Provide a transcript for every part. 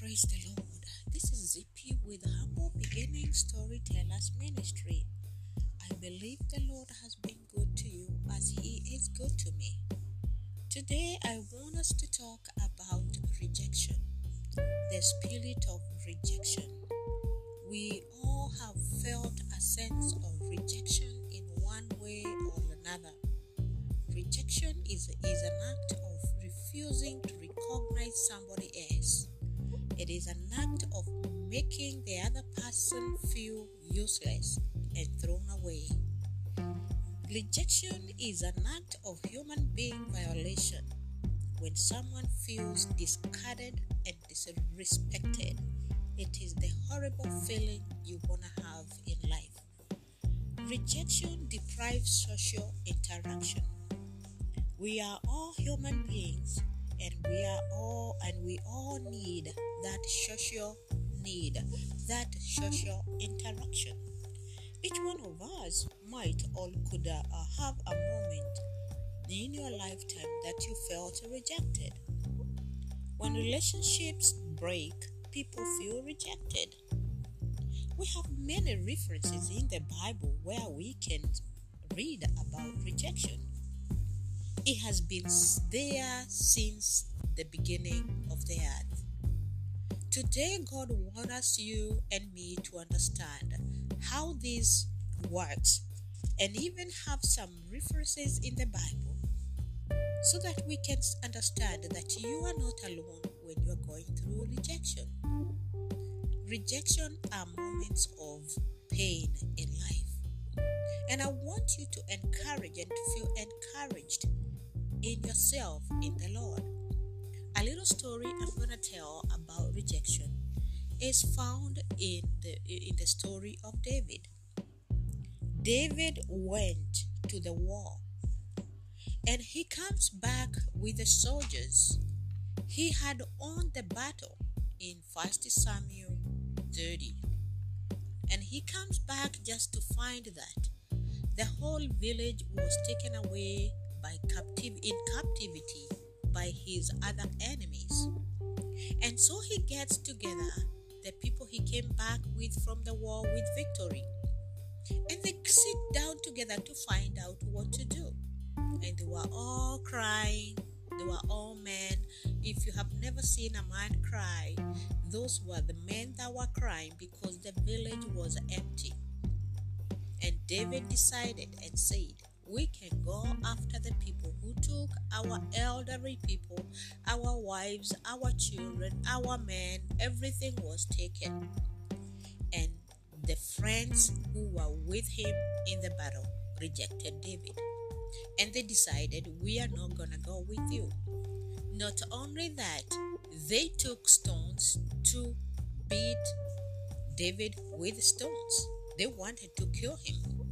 Praise the Lord. This is Zippy with Humble Beginning Storytellers Ministry. I believe the Lord has been good to you as He is good to me. Today, I want us to talk about rejection, the spirit of rejection. We all have felt a sense of rejection in one way or another. Rejection is, is an act of refusing to recognize somebody else. It is an act of making the other person feel useless and thrown away. Rejection is an act of human being violation when someone feels discarded and disrespected. It is the horrible feeling you want to have in life. Rejection deprives social interaction. We are all human beings and we are all and we all need that social need, that social interaction. Each one of us might or could uh, have a moment in your lifetime that you felt rejected. When relationships break, people feel rejected. We have many references in the Bible where we can read about rejection. It has been there since the beginning of the earth. Today, God wants us you and me to understand how this works and even have some references in the Bible so that we can understand that you are not alone when you are going through rejection. Rejection are moments of pain in life. And I want you to encourage and to feel encouraged in yourself in the Lord. A little story I'm going to tell about rejection is found in the in the story of David. David went to the war and he comes back with the soldiers. He had won the battle in 1 Samuel 30. And he comes back just to find that the whole village was taken away by captive in captivity by his other enemies. And so he gets together the people he came back with from the war with victory. And they sit down together to find out what to do. And they were all crying. They were all men. If you have never seen a man cry, those were the men that were crying because the village was empty. And David decided and said, we can go after the people who took our elderly people, our wives, our children, our men, everything was taken. And the friends who were with him in the battle rejected David. And they decided, We are not gonna go with you. Not only that, they took stones to beat David with stones. They wanted to kill him.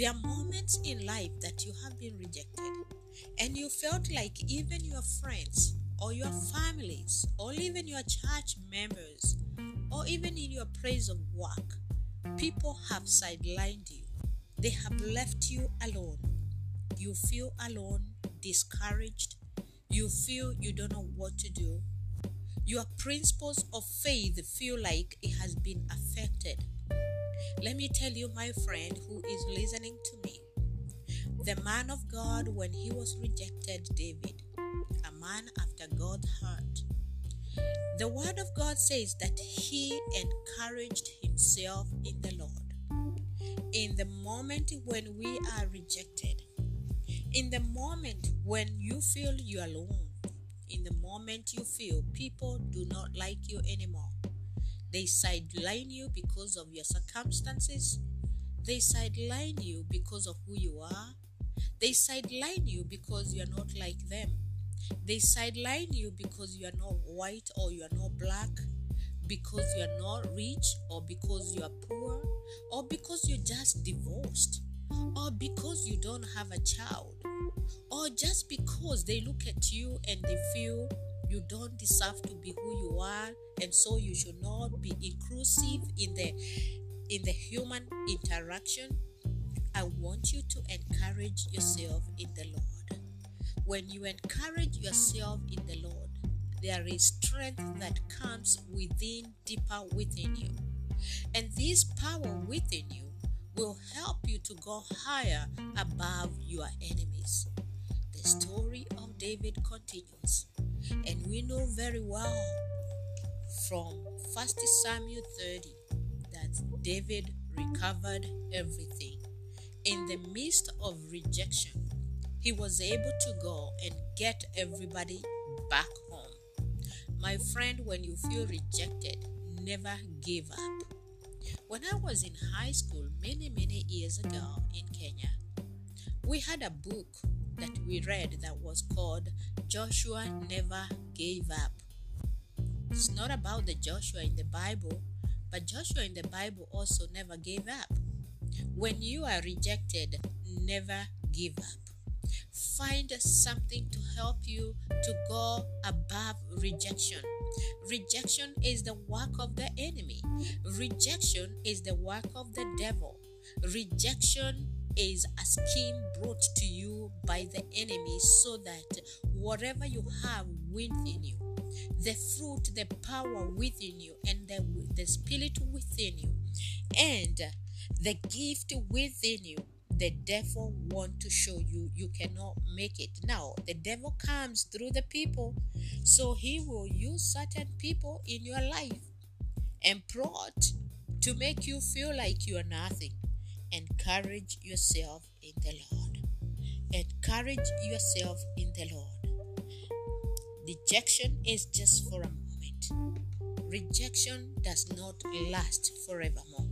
There are moments in life that you have been rejected, and you felt like even your friends or your families, or even your church members, or even in your place of work, people have sidelined you. They have left you alone. You feel alone, discouraged. You feel you don't know what to do. Your principles of faith feel like it has been affected. Let me tell you, my friend who is listening to me, the man of God, when he was rejected, David, a man after God's heart, the word of God says that he encouraged himself in the Lord. In the moment when we are rejected, in the moment when you feel you are alone, in the moment you feel people do not like you anymore, they sideline you because of your circumstances. They sideline you because of who you are. They sideline you because you are not like them. They sideline you because you are not white or you are not black, because you are not rich or because you are poor, or because you're just divorced, or because you don't have a child, or just because they look at you and they feel you don't deserve to be who you are and so you should not be inclusive in the in the human interaction i want you to encourage yourself in the lord when you encourage yourself in the lord there is strength that comes within deeper within you. And this power within you will help you to go higher above your enemies. The story of David continues, and we know very well from 1 Samuel 30 that David recovered everything. In the midst of rejection, he was able to go and get everybody back home. My friend, when you feel rejected, never give up. When I was in high school many, many years ago in Kenya, we had a book that we read that was called Joshua Never Gave Up. It's not about the Joshua in the Bible, but Joshua in the Bible also never gave up. When you are rejected, never give up. Find something to help you to go above rejection. Rejection is the work of the enemy. Rejection is the work of the devil. Rejection is a scheme brought to you by the enemy so that whatever you have within you, the fruit, the power within you, and the, the spirit within you, and the gift within you, the devil want to show you you cannot make it. Now the devil comes through the people so he will use certain people in your life and plot to make you feel like you are nothing encourage yourself in the lord. Encourage yourself in the lord. Dejection is just for a moment. Rejection does not last forevermore.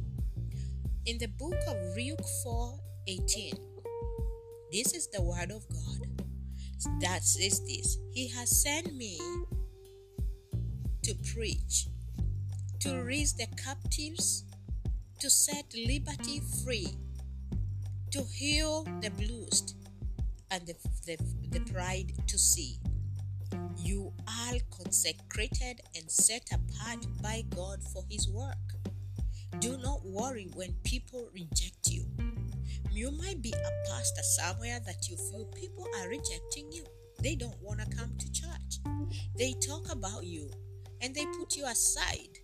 In the book of Luke 4 18. This is the word of God. That says this He has sent me to preach, to raise the captives, to set liberty free, to heal the bruised, and the, the, the pride to see. You are consecrated and set apart by God for His work. Do not worry when people reject you. You might be a pastor somewhere that you feel people are rejecting you. They don't want to come to church. They talk about you and they put you aside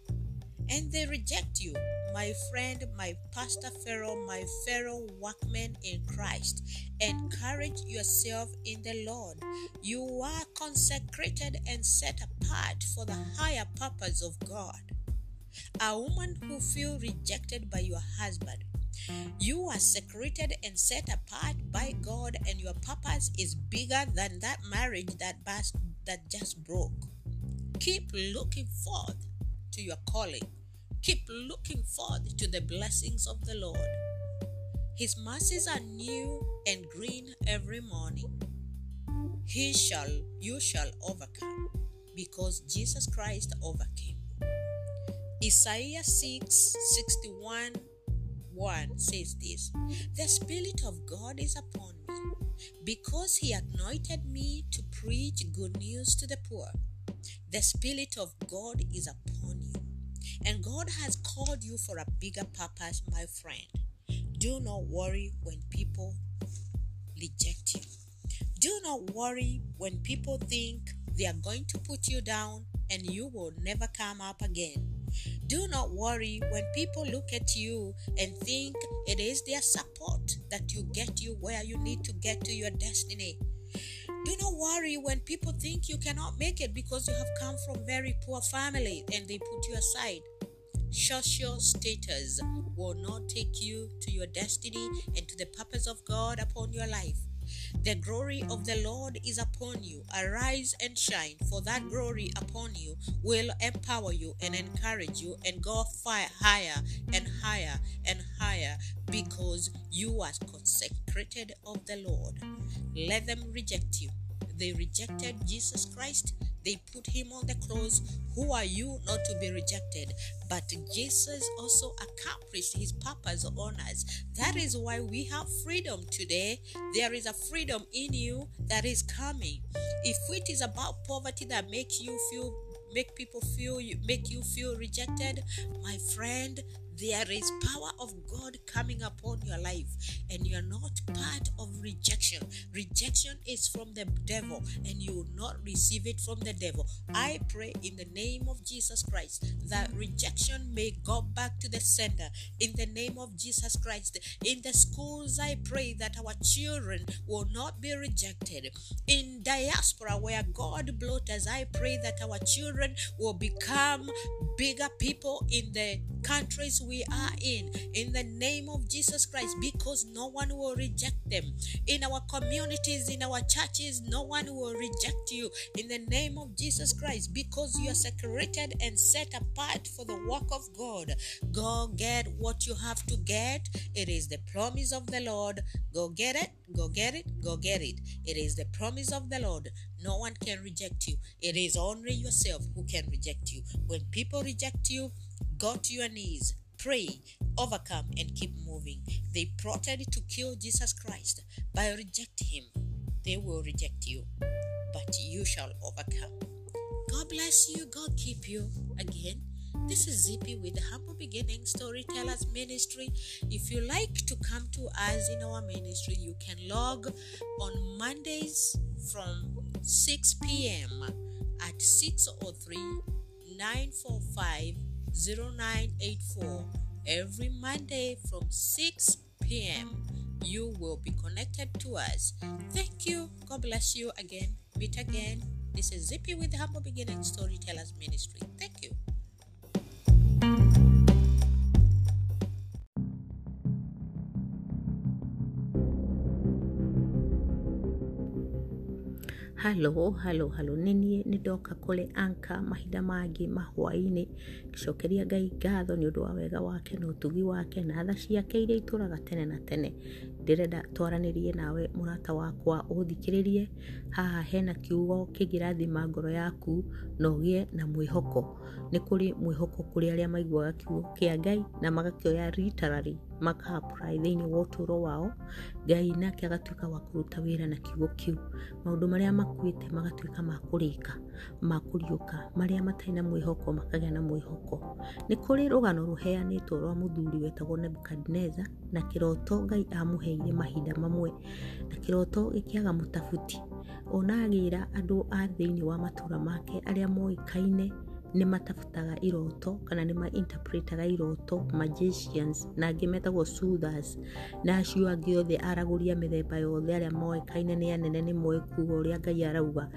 and they reject you. My friend, my pastor Pharaoh, my fellow workman in Christ, encourage yourself in the Lord. You are consecrated and set apart for the higher purpose of God. A woman who feels rejected by your husband you are secreted and set apart by God, and your purpose is bigger than that marriage that bas- that just broke. Keep looking forward to your calling. Keep looking forward to the blessings of the Lord. His mercies are new and green every morning. He shall, you shall overcome, because Jesus Christ overcame. Isaiah 6 61 1 says this The Spirit of God is upon me, because He anointed me to preach good news to the poor. The Spirit of God is upon you, and God has called you for a bigger purpose, my friend. Do not worry when people reject you. Do not worry when people think they are going to put you down and you will never come up again. Do not worry when people look at you and think it is their support that you get you where you need to get to your destiny. Do not worry when people think you cannot make it because you have come from very poor family and they put you aside. Social status will not take you to your destiny and to the purpose of God upon your life. The glory of the Lord is upon you. Arise and shine, for that glory upon you will empower you and encourage you and go fire higher and higher and higher because you are consecrated of the Lord. Let them reject you. They rejected Jesus Christ they put him on the cross. Who are you not to be rejected? But Jesus also accomplished his purpose on us. That is why we have freedom today. There is a freedom in you that is coming. If it is about poverty that makes you feel make people feel you make you feel rejected my friend there is power of God coming upon your life, and you are not part of rejection. Rejection is from the devil, and you will not receive it from the devil. I pray in the name of Jesus Christ that rejection may go back to the sender. In the name of Jesus Christ, in the schools, I pray that our children will not be rejected. In diaspora, where God blot us, I pray that our children will become bigger people in the countries we are in in the name of Jesus Christ because no one will reject them. In our communities in our churches no one will reject you. In the name of Jesus Christ because you are separated and set apart for the work of God. Go get what you have to get. It is the promise of the Lord. Go get it go get it go get it. It is the promise of the Lord. No one can reject you. It is only yourself who can reject you. When people reject you Go to your knees, pray, overcome, and keep moving. They plotted to kill Jesus Christ. By reject him, they will reject you, but you shall overcome. God bless you. God keep you. Again, this is Zippy with the Humble Beginning Storytellers Ministry. If you like to come to us in our ministry, you can log on Mondays from 6 p.m. at 603 945 0984 every Monday from 6 p.m. You will be connected to us. Thank you. God bless you again. Meet again. This is Zippy with the Humble Beginning Storytellers Ministry. Thank you. Halo halo halo. Nĩ niĩ nĩ ndoka kũrĩ anka mahinda mangĩ mahwainĩ gĩcokeria ngai ngatho nĩ ũndũ wa wega wake na ũtugi wake na tha ciake iria itũraga tene na tene. Ndĩrenda twaranĩrie nawe mũrata wakwa ũthikĩrĩrie. Haha hena kiugo kĩngĩrathima ngoro yaku na ũgĩe na mwĩhoko. Nĩ kũrĩ mwĩhoko kũrĩ arĩa maiguaga kiugo kĩa ngai na magakĩoya literally maka-apply thĩinĩ wa ũtũũro wao ngai nake agatuĩka wa kũruta wĩra na kiugo kĩu. Maũndũ marĩa makuĩte magatuĩka ma kũrĩka ma kũriũka marĩa matarĩ na mwĩhoko makagĩa na mwĩhoko. Nĩ kũrĩ rũgano rũheanĩtwo rwa mũthuri wetagwo nebukadneza na kĩroto ngai amũheire mahinda mamwe na kĩroto gĩkĩaga mũtabuti. Ona agĩra andũ a thĩinĩ wa matũũra make arĩa moĩkaine nä matabutaga iroto kana nä mainterpretaga iroto magicians na angä metagwo suthers na acio angä othe aragå ria mä themba yothe arä a moäkaine nä anene nä moä kuga å rä a ngai arauga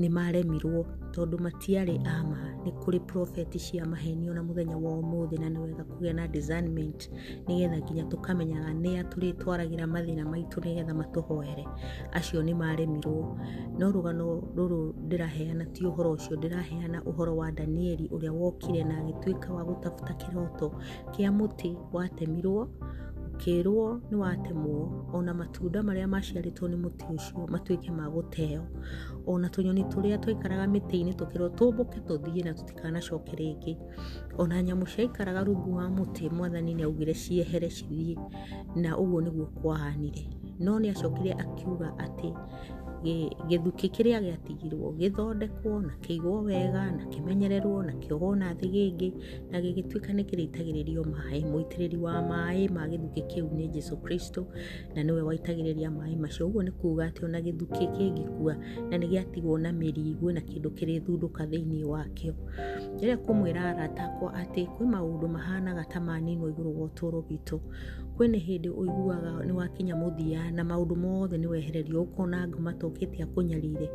nĩ maremirwo tondũ matiarĩ ama nĩ kũrĩ profeti cia mahenio na mũthenya wa ũmũthĩ na nĩ wega kũgĩa na discernment nĩgetha nginya tũkamenyaga nĩa tũrĩtwaragĩra mathĩna maitũ nĩgetha matũhoere. Acio nĩ maremirwo no rũgano rũrũ ndĩraheana ti ũhoro ũcio ndĩraheana ũhoro wa danieli ũrĩa wokire na agĩtuĩka wa gũtabuta kĩroto kĩa mũtĩ watemirwo ũkĩrwo nĩ watemwo ona matunda marĩa maciarĩtwo nĩ mũtĩ ũcio matuĩke ma gũteo. Ona tũnyoni tũrĩa twaikaraga mĩtĩ-inĩ tũkĩrwo tũmbũke tũthiĩ na tũtikanacoke rĩngĩ. Ona nyamũ ciaikaraga rungu wa mũtĩ mwathani nĩ augire ciehere cithiĩ na ũguo nĩguo kwahanire. No nĩ acokire akiuga atĩ gĩthukĩ kĩrĩa gĩatigirwo gĩthondekwo na kĩigwo wega na kĩmenyererwo na kĩohwo na thĩ gĩngĩ na gĩgĩtuĩka nĩ kĩrĩitagĩrĩrio maĩ. Mũitĩrĩri wa maĩ ma gĩthukĩ kĩu nĩ jesu kristo na nĩwe waitagĩrĩria maĩ macio. Ũguo nĩ kuga atĩ ona gĩthukĩ kĩngĩkua na nĩ gĩatigwo na mĩrigũ na kĩndũ kĩrĩthundũka thĩinĩ wakĩo. Rĩrĩa kũmwĩra arata akwa atĩ kwĩ maũndũ mahanaga ta maninwo igũrũ wa ũtũũro witũ kwĩna hĩndĩ ũiguaga nĩ wakinya mũthia na maũndũ mothe nĩ wehererio. Ũkona ngoma acokitie akunyarire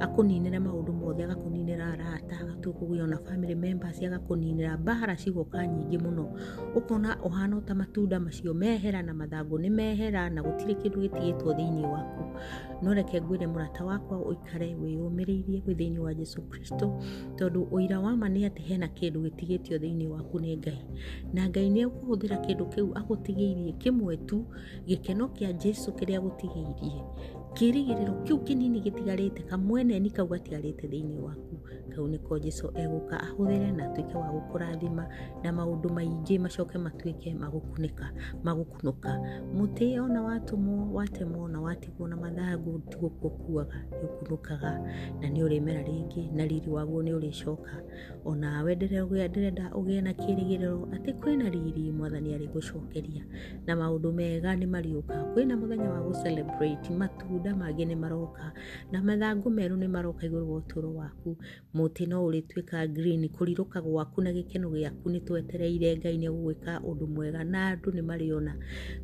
akuninira maundu mothe agakuninira arata agatukugia ona family members agakuninira mbara cigoka nyingi muno ukona uhana ta matunda macio mehera na mathangu ni mehera na gutiri kindu gitigitwo thiini waku. No reke ngwire murata wakwa uikare wiyumiriirie gwi thiini wa Jesu Kristo tondu uira wa ma ni ati hena kindu gitigitio thiini waku ni Ngai. Na Ngai ni akuhuthira kindu kiu agutigiirie kimwe tu gikeno kia Jesu kiria agutigiirie kĩrĩgĩrĩro kĩu kĩnini gĩtigarĩte kamweneni kau gatigarĩte thĩinĩ waku. Kau nĩko jesu egũka ahũthĩre na atuĩke wa gũkũrathima na maũndũ maingĩ macoke matuĩke magũkunĩka magũkunũka. Mũtĩ ona watũmwo watemwo na watigwo na mathangũ tigũkũ kuaga nĩ ũkunũkaga na nĩ ũrĩmera rĩngĩ na riri waguo nĩ ũrĩcoka onawe ndĩrenda ũgĩe na kĩrĩgĩrĩro atĩ kwĩna riri mwathani arĩ gũcokeria na maũndũ mega nĩ mariũka kwĩna mũthenya wa gũ celebrate matunda mangä nä maroka na mathangå merå nä maroka igå rå wa å tå ro waku. Må tä no å rä tuä green kå rirå ka gwaku na gä keno gä aku nä twetereire ngai nä gå gwä ka å ndå mwega na andå nä marä ona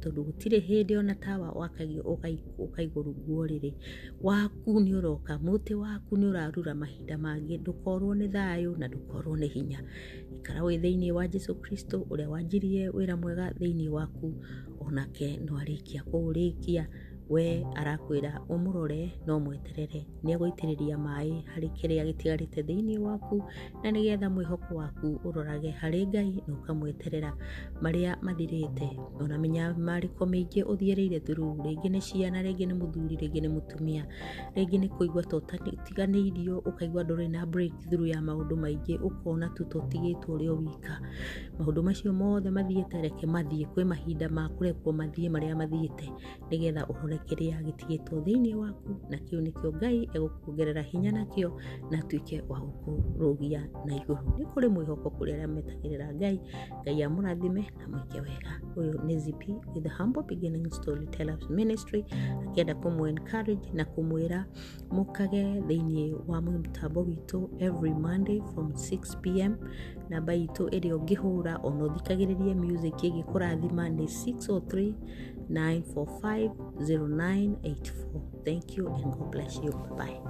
tondå gå tirä hä ndä ona tawa wakagio å kaigå runguo rä rä waku nä å roka må tä waku nä å rarura mahinda mangä ndå korwo nä thayå na ndå korwo nä hinya. Ikara wä thä inä wa jesu kristo å rä a wanjirie wä ra mwega thä inä waku onake no arä kia kå rä kia we arakwĩra ũmũrore no mweterere. Nĩ egũitĩrĩria maĩ harĩ kĩrĩa gĩtigarĩte thĩinĩ waku na nĩgetha mwĩhoko waku ũrorage harĩ ngai na ũkamweterera marĩa mathirĩte. Ona mĩnyamarĩko mĩingĩ ũthiĩrĩire thuru rĩngĩ nĩ ciana rĩngĩ nĩ mũthuri rĩngĩ nĩ mũtumia rĩngĩ nĩ kũigua to ũtiganĩirio ũkaigua ndũrĩ na breakthrough ya maũndũ maingĩ ũkona tu totigĩtwo ũrĩ o wika. Maũndũ macio mothe mathiĩte reke mathiĩ kwĩ mahinda ma kũrekwo mathiĩ marĩa mathiĩte nĩgetha ũrore kĩrĩa gĩtigĩtwo thĩinĩ waku na kĩu nĩkĩo ngai egũkuongerera hinya nakĩo na atuĩke wa gũkũrũgia na igũrũ. Nĩ kũrĩ mwĩhoko kũrĩ arĩa metagĩrĩra ngai ngai amũrathime na mwĩke wega. Ũyũ nĩ ZP with the humble beginning storytellers ministry akĩenda kũmũ encourage na kũmwĩra mũkage thĩinĩ wa mũtambo witũ every monday from 6 pm namba itũ ĩrĩa ũngĩhũra ona ũthikagĩrĩrie music ĩgĩkũrathima nĩ 603 945 0984 thank you and god bless you bye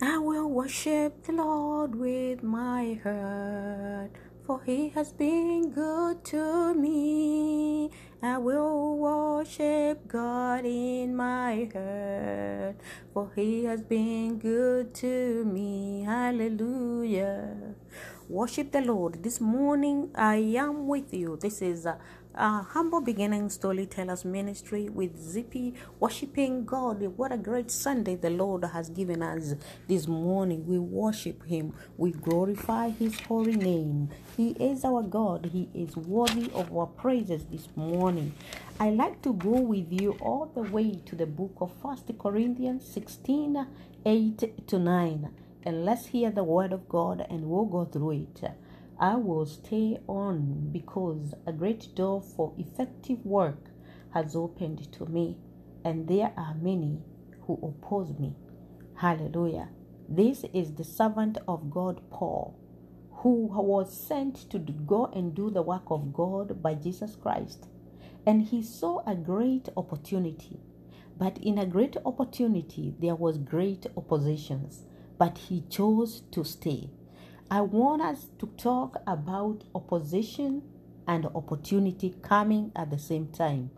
I will worship the Lord with my heart, for he has been good to me. I will worship God in my heart, for he has been good to me. Hallelujah. Worship the Lord. This morning I am with you. This is a, a humble beginning storytellers ministry with Zippy worshiping God. What a great Sunday the Lord has given us this morning. We worship Him. We glorify His holy name. He is our God. He is worthy of our praises this morning. I like to go with you all the way to the book of First Corinthians 16 8 to 9 and let's hear the word of God and we'll go through it. I will stay on because a great door for effective work has opened to me, and there are many who oppose me. Hallelujah. This is the servant of God, Paul, who was sent to go and do the work of God by Jesus Christ. And he saw a great opportunity. But in a great opportunity, there was great oppositions but he chose to stay. I want us to talk about opposition and opportunity coming at the same time.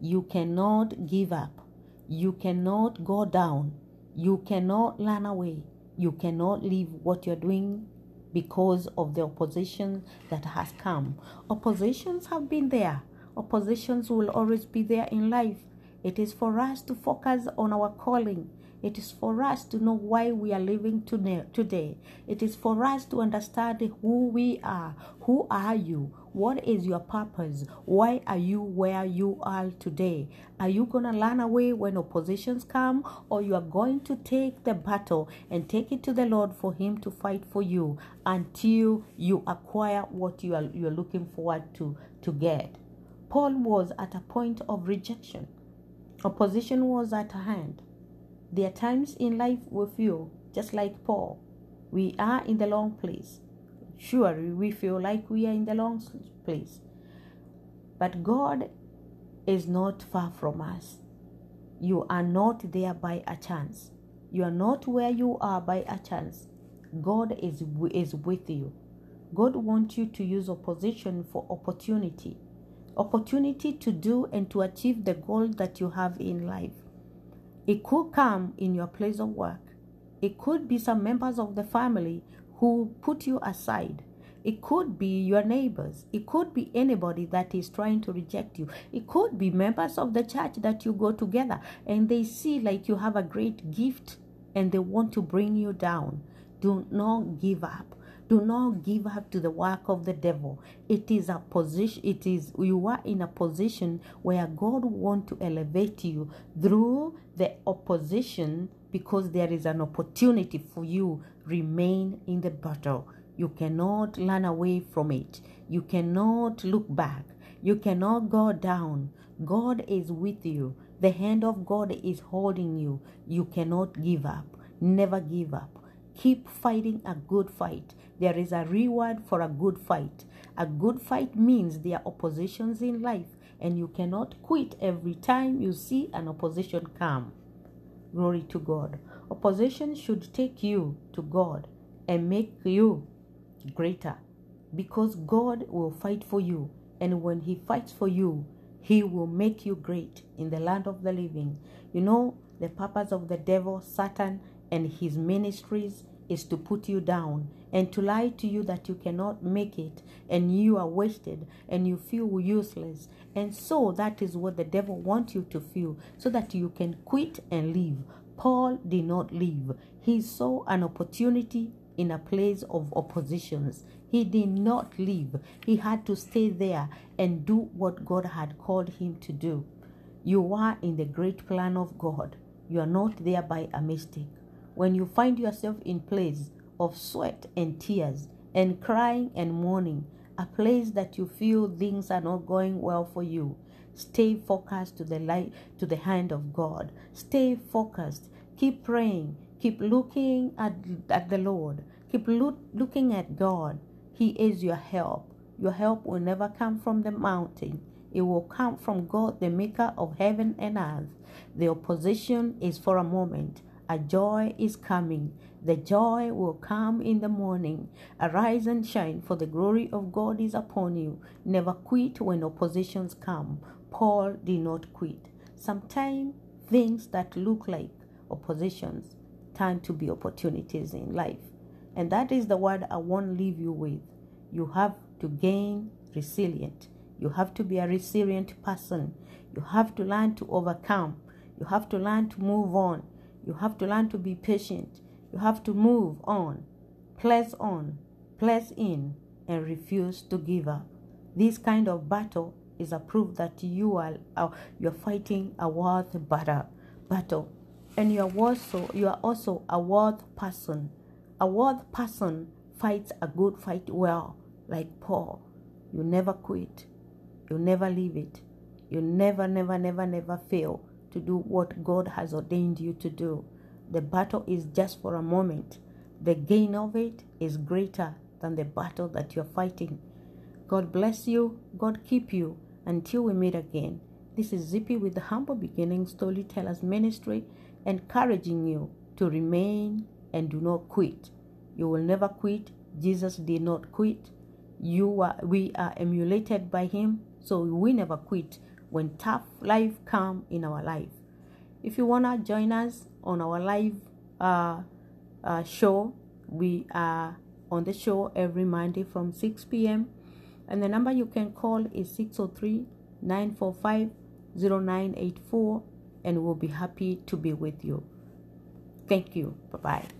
You cannot give up. You cannot go down. You cannot run away. You cannot leave what you're doing because of the opposition that has come. Oppositions have been there. Oppositions will always be there in life. It is for us to focus on our calling. It is for us to know why we are living today. It is for us to understand who we are. Who are you? What is your purpose? Why are you where you are today? Are you going to run away when oppositions come or you are going to take the battle and take it to the Lord for him to fight for you until you acquire what you are you're looking forward to to get? Paul was at a point of rejection. Opposition was at hand. There are times in life we feel just like Paul. We are in the long place. Sure, we feel like we are in the long place. But God is not far from us. You are not there by a chance. You are not where you are by a chance. God is, is with you. God wants you to use opposition for opportunity. Opportunity to do and to achieve the goal that you have in life. It could come in your place of work. It could be some members of the family who put you aside. It could be your neighbors. It could be anybody that is trying to reject you. It could be members of the church that you go together and they see like you have a great gift and they want to bring you down. Do not give up. Do not give up to the work of the devil. It is a position, it is you are in a position where God want to elevate you through the opposition because there is an opportunity for you remain in the battle. You cannot run away from it. You cannot look back. You cannot go down. God is with you. The hand of God is holding you. You cannot give up. Never give up. Keep fighting a good fight. There is a reward for a good fight. A good fight means there are oppositions in life, and you cannot quit every time you see an opposition come. Glory to God. Opposition should take you to God and make you greater because God will fight for you. And when He fights for you, He will make you great in the land of the living. You know, the purpose of the devil, Satan, and his ministries is to put you down and to lie to you that you cannot make it and you are wasted and you feel useless. And so that is what the devil wants you to feel so that you can quit and leave. Paul did not leave. He saw an opportunity in a place of oppositions. He did not leave. He had to stay there and do what God had called him to do. You are in the great plan of God. You are not there by a mistake. When you find yourself in place of sweat and tears and crying and mourning, a place that you feel things are not going well for you, stay focused to the light to the hand of God. Stay focused. Keep praying. Keep looking at, at the Lord. Keep look, looking at God. He is your help. Your help will never come from the mountain. It will come from God, the maker of heaven and earth. The opposition is for a moment. A joy is coming. The joy will come in the morning. Arise and shine, for the glory of God is upon you. Never quit when oppositions come. Paul did not quit. Sometimes things that look like oppositions turn to be opportunities in life. And that is the word I want to leave you with. You have to gain resilient. You have to be a resilient person. You have to learn to overcome. You have to learn to move on. You have to learn to be patient. You have to move on, press on, press in, and refuse to give up. This kind of battle is a proof that you are uh, you're fighting a worth battle, battle, and you are also you are also a worth person. A worth person fights a good fight well, like Paul. You never quit. You never leave it. You never, never, never, never fail to do what God has ordained you to do. The battle is just for a moment. The gain of it is greater than the battle that you're fighting. God bless you. God keep you. Until we meet again. This is Zippy with the Humble Beginning Storytellers Ministry, encouraging you to remain and do not quit. You will never quit. Jesus did not quit. You are, we are emulated by Him, so we never quit when tough life come in our life. If you wanna join us on our live uh, uh, show, we are on the show every Monday from 6 p.m. And the number you can call is 603 945 0984, and we'll be happy to be with you. Thank you. Bye bye.